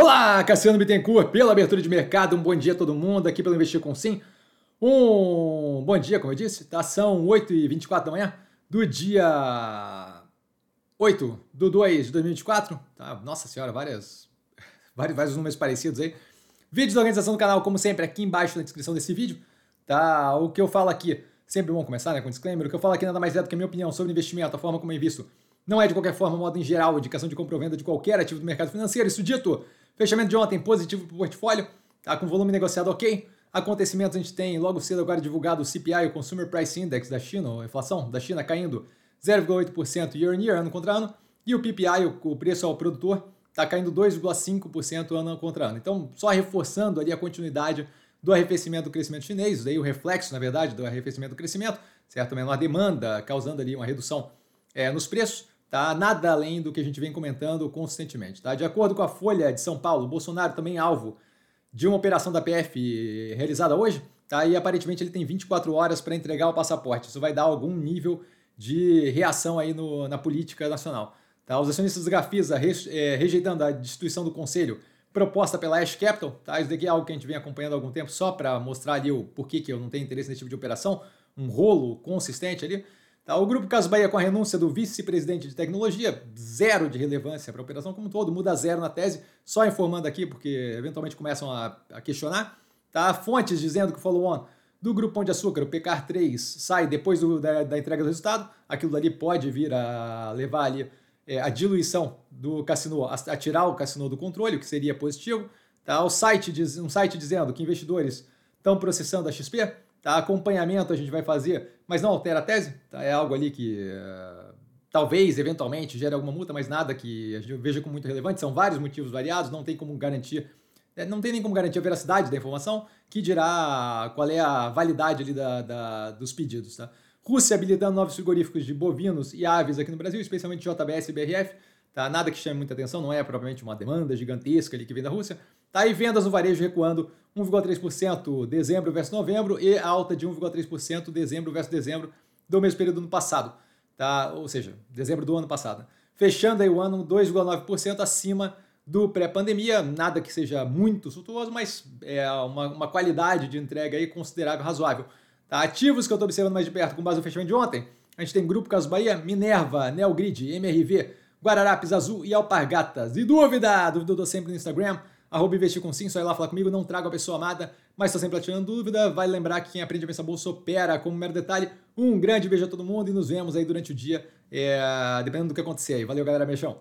Olá, Cassiano Bittencourt, pela abertura de mercado, um bom dia a todo mundo, aqui pelo Investir com Sim. Um bom dia, como eu disse, tá? São 8h24 da manhã do dia 8 do 2 de 2024, tá? Nossa senhora, várias, vários, vários números parecidos aí. Vídeos da organização do canal, como sempre, aqui embaixo na descrição desse vídeo, tá? O que eu falo aqui, sempre bom começar, né, com disclaimer, o que eu falo aqui nada mais é do que a minha opinião sobre investimento, a forma como eu invisto. Não é de qualquer forma, modo em geral, indicação de compra ou venda de qualquer ativo do mercado financeiro. Isso dito, Fechamento de ontem positivo para o portfólio, tá com volume negociado ok. Acontecimentos a gente tem logo cedo agora divulgado o CPI, o Consumer Price Index da China, a inflação da China caindo 0,8% year on year, ano contra ano, e o PPI, o preço ao produtor, está caindo 2,5% ano contra ano. Então, só reforçando ali a continuidade do arrefecimento do crescimento chinês, daí o reflexo, na verdade, do arrefecimento do crescimento, certo? Menor demanda, causando ali uma redução é, nos preços tá? Nada além do que a gente vem comentando consistentemente, tá? De acordo com a Folha de São Paulo, Bolsonaro também é alvo de uma operação da PF realizada hoje, tá? E aparentemente ele tem 24 horas para entregar o passaporte. Isso vai dar algum nível de reação aí no, na política nacional. Tá? Os acionistas da Gafisa re, é, rejeitando a destituição do conselho proposta pela Ash Capital, tá? Isso daqui é algo que a gente vem acompanhando há algum tempo só para mostrar ali o porquê que eu não tenho interesse nesse tipo de operação, um rolo consistente ali. Tá, o Grupo Caso Bahia, com a renúncia do vice-presidente de tecnologia, zero de relevância para a operação como um todo, muda zero na tese, só informando aqui, porque eventualmente começam a, a questionar. Tá? Fontes dizendo que o follow-on do Grupo Pão de Açúcar, o PCAR 3, sai depois do, da, da, entrega do resultado, aquilo dali pode vir a levar ali é, a diluição do cassino, a, a, tirar o cassino do controle, o que seria positivo. Tá? O site diz, um site dizendo que investidores estão processando a XP, Tá? Acompanhamento a gente vai fazer, mas não altera a tese. Tá? É algo ali que uh, talvez, eventualmente, gere alguma multa, mas nada que a gente veja como muito relevante. São vários motivos variados, não tem como garantir, é, não tem nem como garantir a veracidade da informação, que dirá qual é a validade ali da, da dos pedidos. Tá? Rússia habilitando novos frigoríficos de bovinos e aves aqui no Brasil, especialmente JBS e BRF. Tá? Nada que chame muita atenção, não é propriamente uma demanda gigantesca ali que vem da Rússia. Tá? E vendas no varejo recuando 1,3% dezembro versus novembro e alta de 1,3% dezembro versus dezembro do mesmo período do ano passado. Tá? Ou seja, dezembro do ano passado. Fechando aí o ano 2,9% acima do pré-pandemia, nada que seja muito suntuoso, mas é uma, uma qualidade de entrega aí considerável, razoável. Tá? Ativos que eu estou observando mais de perto com base no fechamento de ontem, a gente tem Grupo Caso Bahia, Minerva, Neogrid, MRV, Guararapes Azul e Alpargatas. E dúvida? Dúvida eu dou sempre no Instagram, arroba investir com sim, só ir lá falar comigo, não trago a pessoa amada, mas estou sempre tirando dúvida. Vai lembrar que quem aprende a pensar bolsa opera como mero detalhe. Um grande beijo a todo mundo e nos vemos aí durante o dia, é, dependendo do que acontecer aí. Valeu, galera, beijão.